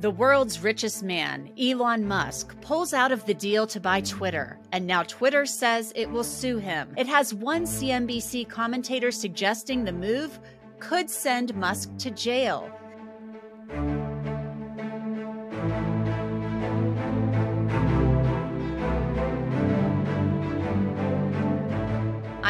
The world's richest man, Elon Musk, pulls out of the deal to buy Twitter, and now Twitter says it will sue him. It has one CNBC commentator suggesting the move could send Musk to jail.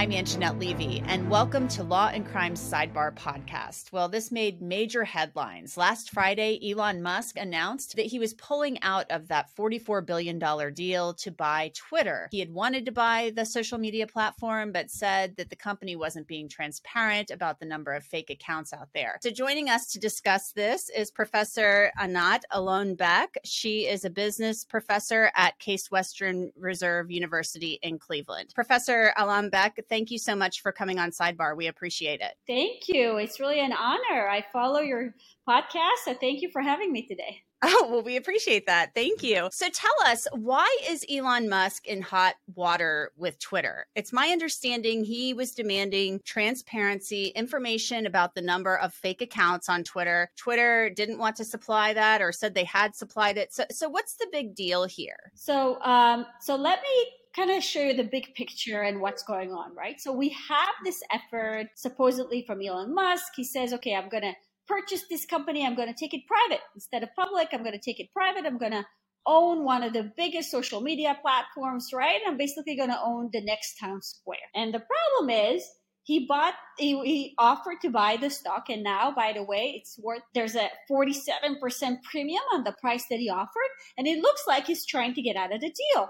I'm Angenette Levy, and welcome to Law and Crime Sidebar Podcast. Well, this made major headlines. Last Friday, Elon Musk announced that he was pulling out of that $44 billion deal to buy Twitter. He had wanted to buy the social media platform, but said that the company wasn't being transparent about the number of fake accounts out there. So, joining us to discuss this is Professor Anat Alon-Beck. She is a business professor at Case Western Reserve University in Cleveland. Professor Alon-Beck, thank you so much for coming on Sidebar. We appreciate it. Thank you. It's really an honor. I follow your podcast, so thank you for having me today. Oh, well, we appreciate that. Thank you. So tell us, why is Elon Musk in hot water with Twitter? It's my understanding he was demanding transparency, information about the number of fake accounts on Twitter. Twitter didn't want to supply that or said they had supplied it. So, so what's the big deal here? So, um, so let me kind of show you the big picture and what's going on, right? So we have this effort supposedly from Elon Musk. He says, okay, I'm going to purchase this company. I'm going to take it private instead of public. I'm going to take it private. I'm going to own one of the biggest social media platforms, right? I'm basically going to own the next town square. And the problem is, he bought he, he, offered to buy the stock and now by the way it's worth there's a 47% premium on the price that he offered and it looks like he's trying to get out of the deal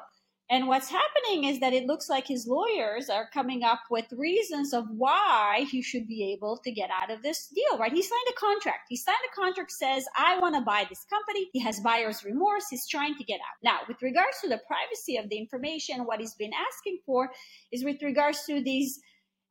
and what's happening is that it looks like his lawyers are coming up with reasons of why he should be able to get out of this deal, right? He signed a contract. He signed a contract says, I want to buy this company. He has buyer's remorse. He's trying to get out. Now, with regards to the privacy of the information, what he's been asking for is with regards to these,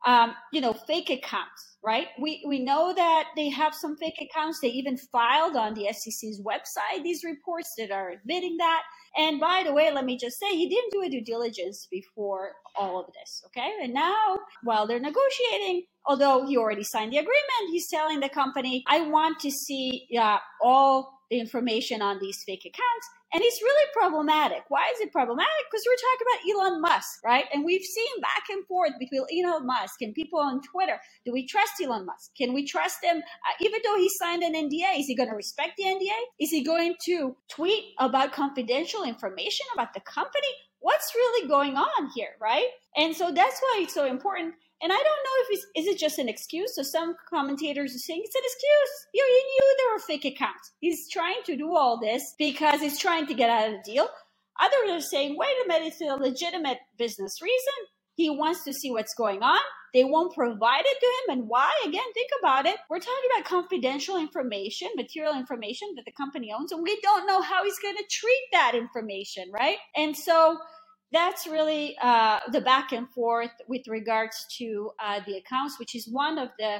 um, you know, fake accounts, right? We, we know that they have some fake accounts. They even filed on the SEC's website these reports that are admitting that. And by the way, let me just say, he didn't do a due diligence before all of this. Okay. And now, while they're negotiating, although he already signed the agreement, he's telling the company, I want to see uh, all the information on these fake accounts and it's really problematic. Why is it problematic? Because we're talking about Elon Musk, right? And we've seen back and forth between Elon Musk and people on Twitter. Do we trust Elon Musk? Can we trust him? Uh, even though he signed an NDA, is he going to respect the NDA? Is he going to tweet about confidential information about the company? What's really going on here, right? And so that's why it's so important and I don't know if it's is it just an excuse. So some commentators are saying it's an excuse. You, he knew there were fake accounts. He's trying to do all this because he's trying to get out of the deal. Others are saying, wait a minute, it's a legitimate business reason. He wants to see what's going on. They won't provide it to him. And why? Again, think about it. We're talking about confidential information, material information that the company owns, and we don't know how he's going to treat that information, right? And so that's really uh, the back and forth with regards to uh, the accounts, which is one of the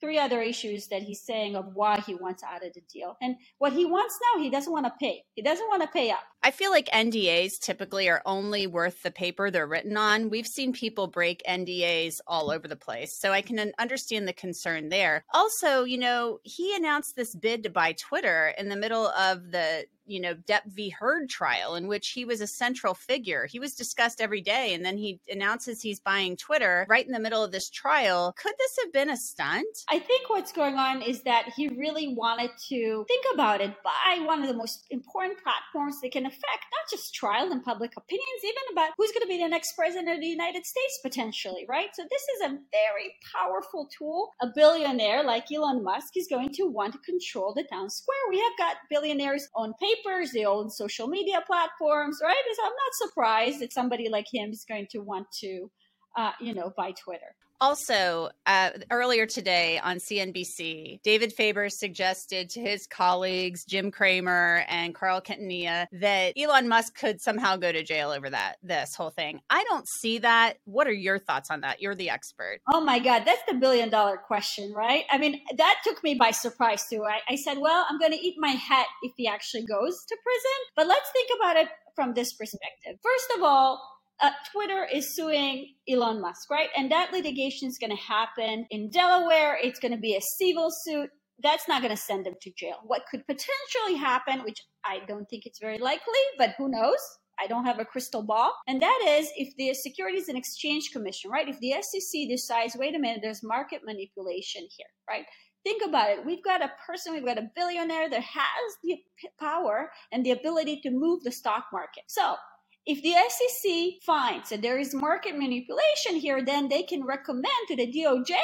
three other issues that he's saying of why he wants out of the deal. And what he wants now, he doesn't want to pay. He doesn't want to pay up. I feel like NDAs typically are only worth the paper they're written on. We've seen people break NDAs all over the place. So I can understand the concern there. Also, you know, he announced this bid to buy Twitter in the middle of the you know Depp v. Heard trial, in which he was a central figure. He was discussed every day, and then he announces he's buying Twitter right in the middle of this trial. Could this have been a stunt? I think what's going on is that he really wanted to think about it, buy one of the most important platforms that can affect not just trial and public opinions, even about who's going to be the next president of the United States potentially, right? So this is a very powerful tool. A billionaire like Elon Musk is going to want to control the town square. We have got billionaires on papers, they own social media platforms, right? So I'm not surprised that somebody like him is going to want to, uh, you know, buy Twitter. Also, uh, earlier today on CNBC, David Faber suggested to his colleagues, Jim Cramer and Carl Quintanilla, that Elon Musk could somehow go to jail over that, this whole thing. I don't see that. What are your thoughts on that? You're the expert. Oh my God, that's the billion dollar question, right? I mean, that took me by surprise too. I, I said, well, I'm going to eat my hat if he actually goes to prison. But let's think about it from this perspective. First of all, uh, Twitter is suing Elon Musk, right? And that litigation is going to happen in Delaware. It's going to be a civil suit. that's not going to send them to jail. What could potentially happen, which I don't think it's very likely, but who knows? I don't have a crystal ball. And that is if the Securities and Exchange Commission, right? If the SEC decides, wait a minute, there's market manipulation here, right? Think about it. We've got a person, we've got a billionaire that has the power and the ability to move the stock market. So if the SEC finds that there is market manipulation here, then they can recommend to the DOJ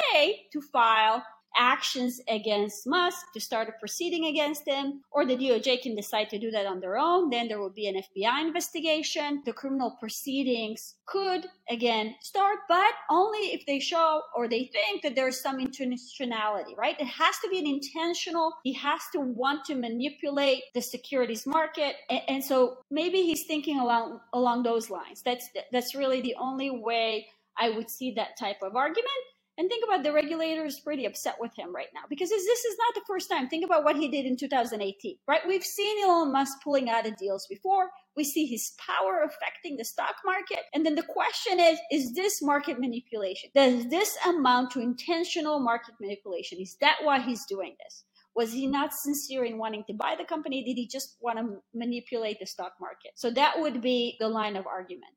to file actions against Musk to start a proceeding against him, or the DOJ can decide to do that on their own. Then there will be an FBI investigation. The criminal proceedings could again start, but only if they show or they think that there's some intentionality, right? It has to be an intentional. He has to want to manipulate the securities market, and, and so maybe he's thinking along along those lines. That's that's really the only way I would see that type of argument. And think about the regulator is pretty upset with him right now because this is not the first time. Think about what he did in 2018, right? We've seen Elon Musk pulling out of deals before. We see his power affecting the stock market. And then the question is, is this market manipulation? Does this amount to intentional market manipulation? Is that why he's doing this? Was he not sincere in wanting to buy the company? Did he just want to manipulate the stock market? So that would be the line of argument.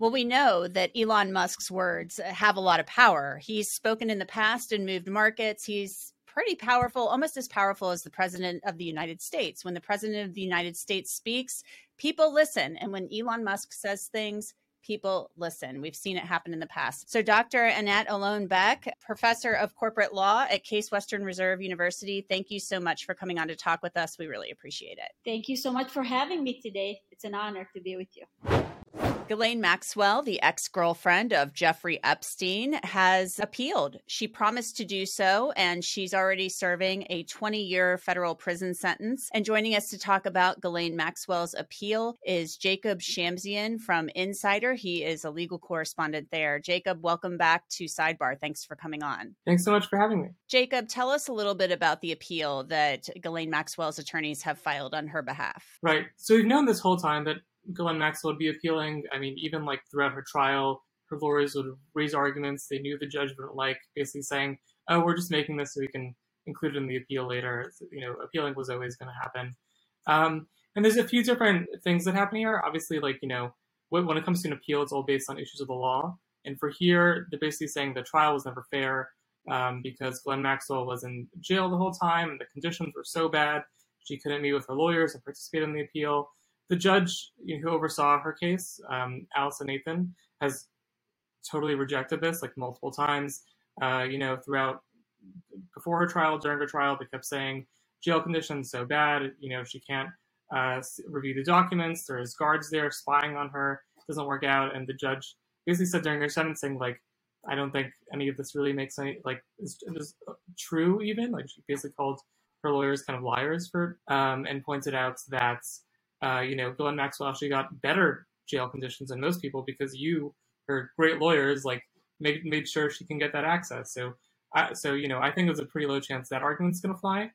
Well, we know that Elon Musk's words have a lot of power. He's spoken in the past and moved markets. He's pretty powerful, almost as powerful as the president of the United States. When the president of the United States speaks, people listen. And when Elon Musk says things, people listen. We've seen it happen in the past. So, Dr. Annette Alon Beck, professor of corporate law at Case Western Reserve University, thank you so much for coming on to talk with us. We really appreciate it. Thank you so much for having me today. It's an honor to be with you. Ghislaine Maxwell, the ex girlfriend of Jeffrey Epstein, has appealed. She promised to do so, and she's already serving a 20 year federal prison sentence. And joining us to talk about Ghislaine Maxwell's appeal is Jacob Shamsian from Insider. He is a legal correspondent there. Jacob, welcome back to Sidebar. Thanks for coming on. Thanks so much for having me. Jacob, tell us a little bit about the appeal that Ghislaine Maxwell's attorneys have filed on her behalf. Right. So we've known this whole time that Ghislaine Maxwell would be appealing. I mean, even like throughout her trial, her lawyers would raise arguments they knew the judge wouldn't like, basically saying, "Oh, we're just making this so we can include it in the appeal later." You know, appealing was always going to happen. Um, and there's a few different things that happen here. Obviously, like you know, when it comes to an appeal, it's all based on issues of the law. And for here, they're basically saying the trial was never fair um, because Ghislaine Maxwell was in jail the whole time and the conditions were so bad she couldn't meet with her lawyers and participate in the appeal the judge who oversaw her case, um, Allison Nathan, has totally rejected this like multiple times. Uh, you know, throughout before her trial, during her trial, they kept saying jail conditions so bad. You know, she can't uh, review the documents. There's guards there spying on her. Doesn't work out, and the judge basically said during her sentencing, like, I don't think any of this really makes any like is, is true. Even like she basically called her lawyers kind of liars for um, and pointed out that uh, you know, Ghislaine Maxwell actually got better jail conditions than most people because you, her great lawyers, like made made sure she can get that access. So, uh, so you know, I think there's a pretty low chance that argument's going to fly.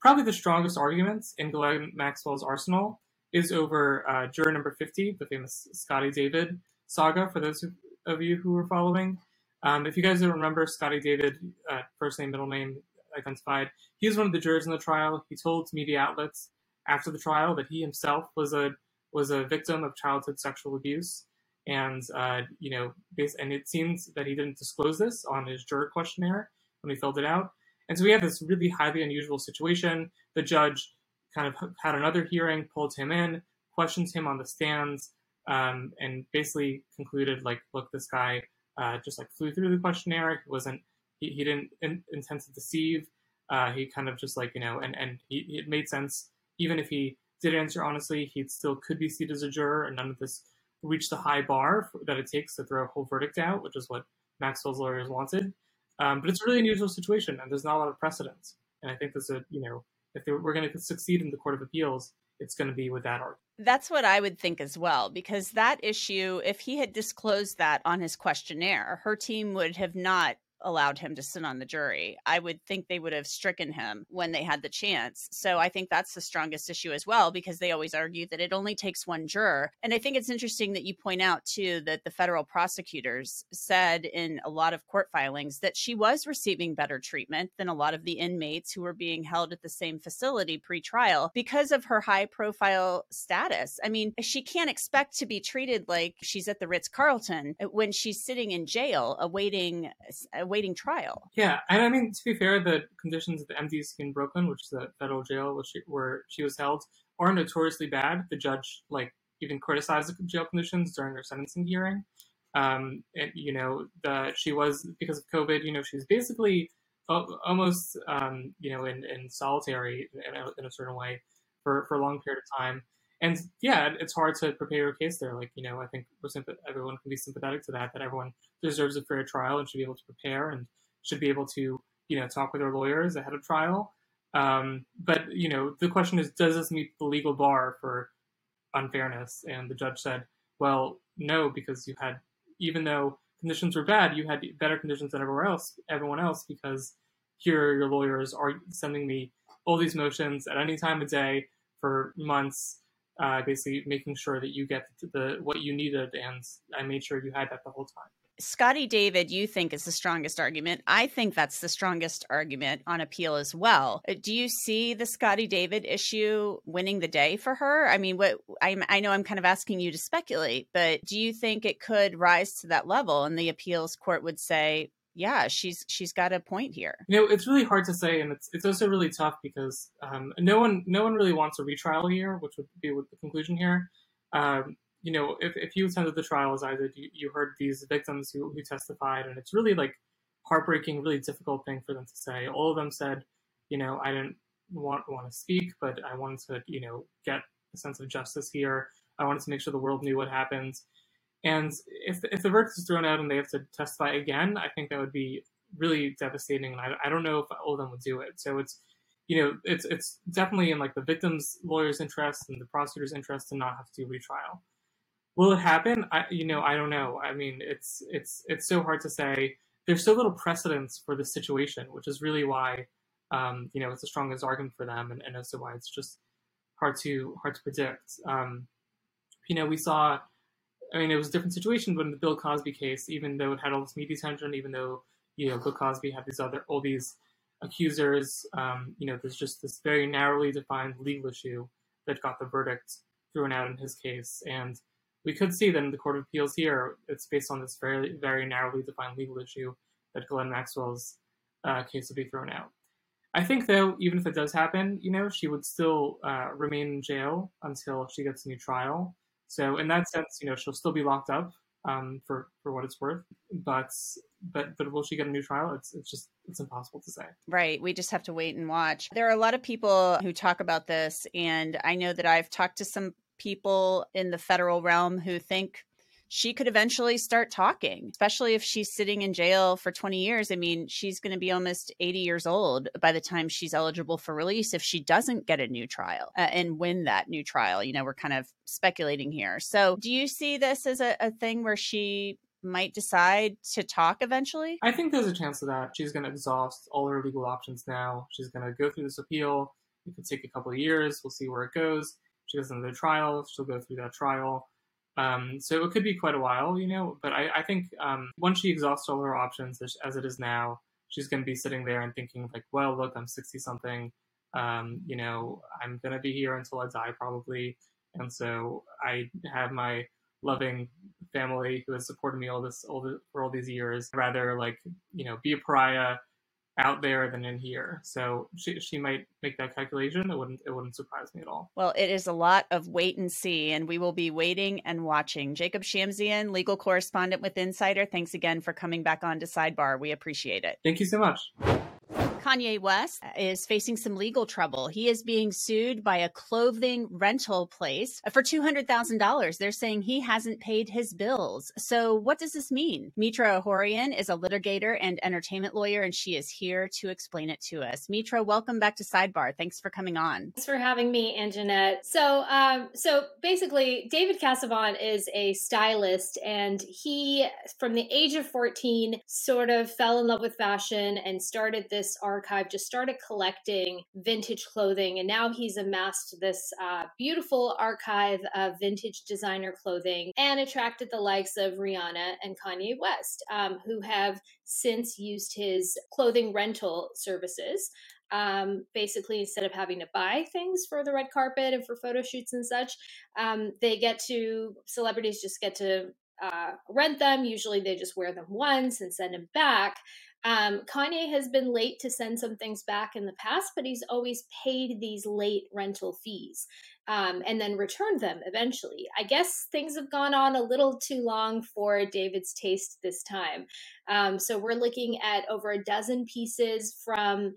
Probably the strongest arguments in Ghislaine Maxwell's arsenal is over uh, juror number 50, the famous Scotty David saga. For those of you who are following, um, if you guys don't remember, Scotty David, uh, first name, middle name identified, he was one of the jurors in the trial. He told media outlets after the trial that he himself was a was a victim of childhood sexual abuse, and uh, you know, and it seems that he didn't disclose this on his juror questionnaire when he filled it out. And so we had this really highly unusual situation. The judge kind of had another hearing, pulled him in, questioned him on the stands, um, and basically concluded like, look, this guy uh, just like flew through the questionnaire. He wasn't, he, he didn't in, intend to deceive. Uh, he kind of just like you know, and and he, it made sense even if he did answer honestly, he still could be seated as a juror, and none of this reached the high bar for, that it takes to throw a whole verdict out, which is what Maxwell's lawyers wanted. Um, but it's a really unusual situation, and there's not a lot of precedents. And I think there's a, you know, if we're going to succeed in the Court of Appeals, it's going to be with that argument. That's what I would think as well, because that issue, if he had disclosed that on his questionnaire, her team would have not allowed him to sit on the jury. I would think they would have stricken him when they had the chance. So I think that's the strongest issue as well, because they always argue that it only takes one juror. And I think it's interesting that you point out, too, that the federal prosecutors said in a lot of court filings that she was receiving better treatment than a lot of the inmates who were being held at the same facility pre trial because of her high profile status. I mean, she can't expect to be treated like she's at the Ritz Carlton when she's sitting in jail awaiting awaiting trial. Yeah, and I mean to be fair, the conditions at the MDC in Brooklyn, which is a federal jail where she, where she was held, are notoriously bad. The judge like even criticized the jail conditions during her sentencing hearing. Um, and you know, the she was because of COVID. You know, she was basically almost um, you know in, in solitary in a, in a certain way for, for a long period of time and yeah, it's hard to prepare your case there. Like you know, I think everyone can be sympathetic to that. That everyone deserves a fair trial and should be able to prepare and should be able to you know talk with their lawyers ahead of trial. Um, but you know, the question is, does this meet the legal bar for unfairness? And the judge said, well, no, because you had even though conditions were bad, you had better conditions than everywhere else, everyone else, because here your lawyers are sending me all these motions at any time of day for months uh, basically making sure that you get the what you needed, and I made sure you had that the whole time. Scotty David, you think is the strongest argument. I think that's the strongest argument on appeal as well. Uh, do you see the Scotty David issue winning the day for her? I mean, what I, I know I'm kind of asking you to speculate, but do you think it could rise to that level and the appeals court would say, yeah, she's she's got a point here. You know, it's really hard to say, and it's it's also really tough because um, no one no one really wants a retrial here, which would be the conclusion here. Um, you know, if, if you attended the trial as I did, you, you heard these victims who, who testified, and it's really like heartbreaking, really difficult thing for them to say. All of them said, you know, I didn't want want to speak, but I wanted to, you know, get a sense of justice here. I wanted to make sure the world knew what happened. And if if the verdict is thrown out and they have to testify again, I think that would be really devastating. And I, I don't know if all of them would do it. So it's you know it's it's definitely in like the victim's lawyer's interest and the prosecutor's interest to not have to do retrial. Will it happen? I you know I don't know. I mean it's it's it's so hard to say. There's so little precedence for this situation, which is really why um, you know it's the strongest argument for them, and, and also why it's just hard to hard to predict. Um, you know, we saw I mean, it was a different situation, but in the Bill Cosby case, even though it had all this media attention, even though you know Bill Cosby had these other all these accusers, um, you know, there's just this very narrowly defined legal issue that got the verdict thrown out in his case, and we could see that in the Court of Appeals here, it's based on this very very narrowly defined legal issue that Ghislaine Maxwell's uh, case would be thrown out. I think though, even if it does happen, you know, she would still uh, remain in jail until she gets a new trial. So in that sense, you know, she'll still be locked up um, for for what it's worth. But but but will she get a new trial? It's it's just it's impossible to say. Right. We just have to wait and watch. There are a lot of people who talk about this, and I know that I've talked to some people in the federal realm who think she could eventually start talking, especially if she's sitting in jail for 20 years. I mean, she's going to be almost 80 years old by the time she's eligible for release if she doesn't get a new trial uh, and win that new trial. You know, we're kind of speculating here. So, do you see this as a, a thing where she might decide to talk eventually? I think there's a chance of that. She's going to exhaust all her legal options now. She's going to go through this appeal. It could take a couple of years. We'll see where it goes. She goes into the trial. She'll go through that trial. Um, so it could be quite a while, you know. But I, I think um, once she exhausts all her options as, it is now, she's going to be sitting there and thinking like, well, look, I'm 60 something. Um, you know, I'm going to be here until I die probably, and so I have my loving family who has supported me all this all the, for all these years. Rather like you know be a pariah out there than in here. So she she might make that calculation. It wouldn't it wouldn't surprise me at all. Well, it is a lot of wait and see, and we will be waiting and watching. Jacob Shamsian, legal correspondent with Insider. Thanks again for coming back on to Sidebar. We appreciate it. Thank you so much. Kanye West is facing some legal trouble. He is being sued by a clothing rental place for $200,000. They're saying he hasn't paid his bills. So, what does this mean? Mitra Ahouraian is a litigator and entertainment lawyer, and she is here to explain it to us. Mitra, welcome back to Sidebar. Thanks for coming on. Thanks for having me, Angenette. So, um, so basically, David Casavant is a stylist, and he, from the age of 14, sort of fell in love with fashion and started this archive, just started collecting vintage clothing. And now he's amassed this uh, beautiful archive of vintage designer clothing and attracted the likes of Rihanna and Kanye West, um, who have since used his clothing rental services. Um, basically, instead of having to buy things for the red carpet and for photo shoots and such, um, they get to, celebrities just get to uh, rent them. Usually they just wear them once and send them back. Um, Kanye has been late to send some things back in the past, but he's always paid these late rental fees um, and then returned them eventually. I guess things have gone on a little too long for David's taste this time. Um, so we're looking at over a dozen pieces from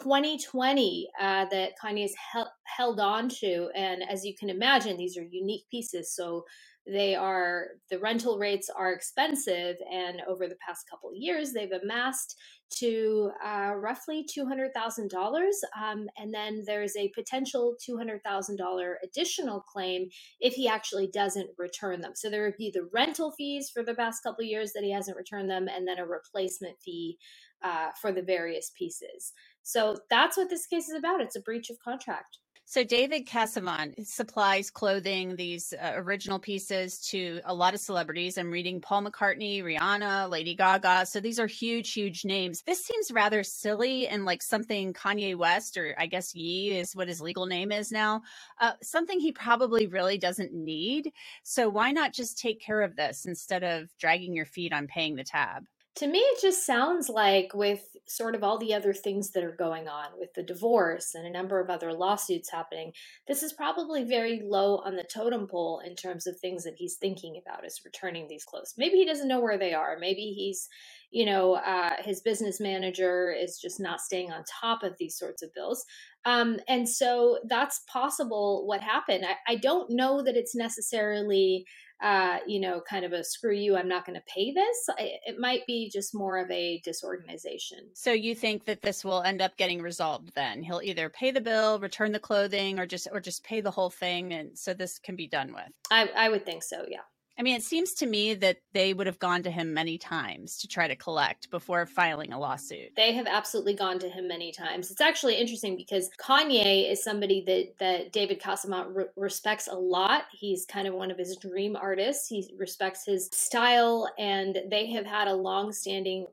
2020 uh, that Kanye's hel- held on to. And as you can imagine, these are unique pieces. So they are the rental rates are expensive and over the past couple years they've amassed to uh, roughly $200000 um, and then there's a potential $200000 additional claim if he actually doesn't return them. So there would be the rental fees for the past couple years that he hasn't returned them and then a replacement fee uh, for the various pieces. So that's what this case is about. It's a breach of contract so David Casavant supplies clothing, these uh, original pieces to a lot of celebrities. I'm reading Paul McCartney, Rihanna, Lady Gaga. So these are huge, huge names. This seems rather silly and like something Kanye West, or I guess Ye is what his legal name is now, uh, something he probably really doesn't need. So why not just take care of this instead of dragging your feet on paying the tab? To me, it just sounds like with sort of all the other things that are going on with the divorce and a number of other lawsuits happening, this is probably very low on the totem pole in terms of things that he's thinking about is returning these clothes. Maybe he doesn't know where they are. Maybe he's, you know, uh, his business manager is just not staying on top of these sorts of bills. Um, and so that's possible what happened. I, I don't know that it's necessarily uh, you know, kind of a screw you, I'm not going to pay this. It might be just more of a disorganization. So you think that this will end up getting resolved then? He'll either pay the bill, return the clothing, or just or just pay the whole thing, and so this can be done with. I, I would think so. Yeah. I mean, it seems to me that they would have gone to him many times to try to collect before filing a lawsuit. They have absolutely gone to him many times. It's actually interesting because Kanye is somebody that that David Casavant re- respects a lot. He's kind of one of his dream artists. He respects his style, and they have had a long-standing,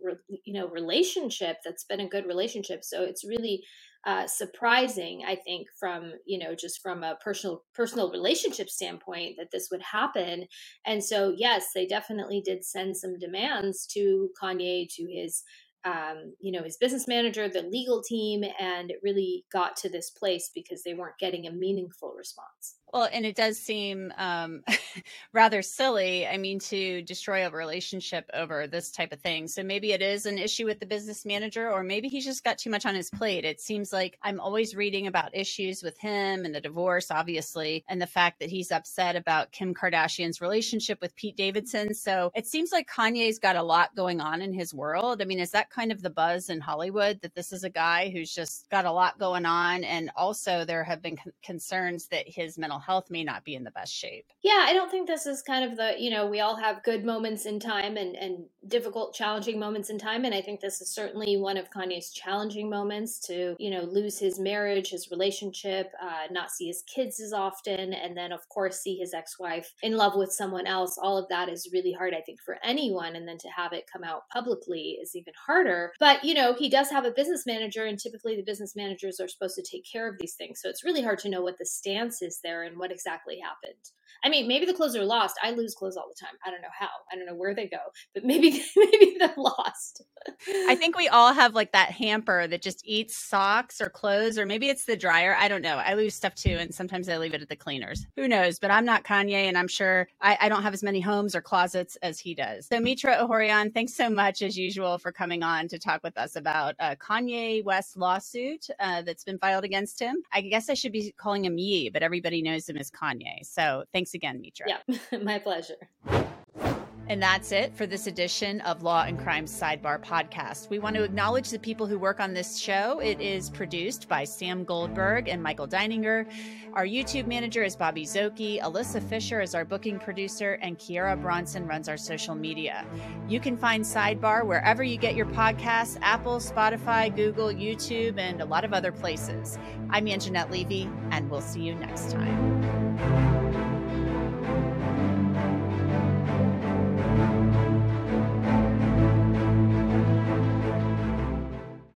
you know, relationship that's been a good relationship. So it's really uh, surprising i think from you know just from a personal personal relationship standpoint that this would happen. And so yes they definitely did send some demands to kanye to his um, you know his business manager the legal team and it really got to this place because they weren't getting a meaningful response well, and it does seem um, rather silly. I mean, to destroy a relationship over this type of thing. So maybe it is an issue with the business manager, or maybe he's just got too much on his plate. It seems like I'm always reading about issues with him and the divorce, obviously, and the fact that he's upset about Kim Kardashian's relationship with Pete Davidson. So it seems like Kanye's got a lot going on in his world. I mean, is that kind of the buzz in Hollywood that this is a guy who's just got a lot going on? And also, there have been concerns that his mental health may not be in the best shape. Yeah, I don't think this is kind of the, you know, we all have good moments in time and, and difficult, challenging moments in time. And I think this is certainly one of Kanye's challenging moments to, you know, lose his marriage, his relationship, uh, not see his kids as often, and then, of course, see his ex wife in love with someone else. All of that is really hard, I think, for anyone. And then to have it come out publicly is even harder. But, you know, he does have a business manager, and typically the business managers are supposed to take care of these things. So it's really hard to know what the stance is there and what exactly happened. I mean, maybe the clothes are lost. I lose clothes all the time. I don't know how. I don't know where they go, but maybe maybe they're lost. I think we all have like that hamper that just eats socks or clothes, or maybe it's the dryer. I don't know. I lose stuff too, and sometimes I leave it at the cleaners. Who knows? But I'm not Kanye, and I'm sure I, I don't have as many homes or closets as he does. So, Mitra Ahouraian, thanks so much as usual for coming on to talk with us about a Kanye West lawsuit uh, that's been filed against him. I guess I should be calling him Ye, but everybody knows him as Kanye. So, thanks again, Mitra. Yeah, my pleasure. And that's it for this edition of Law and Crime Sidebar podcast. We want to acknowledge the people who work on this show. It is produced by Sam Goldberg and Michael Deininger. Our YouTube manager is Bobby Szoke. Alyssa Fisher is our booking producer, and Kiera Bronson runs our social media. You can find Sidebar wherever you get your podcasts Apple, Spotify, Google, YouTube, and a lot of other places. I'm Angenette Levy, and we'll see you next time.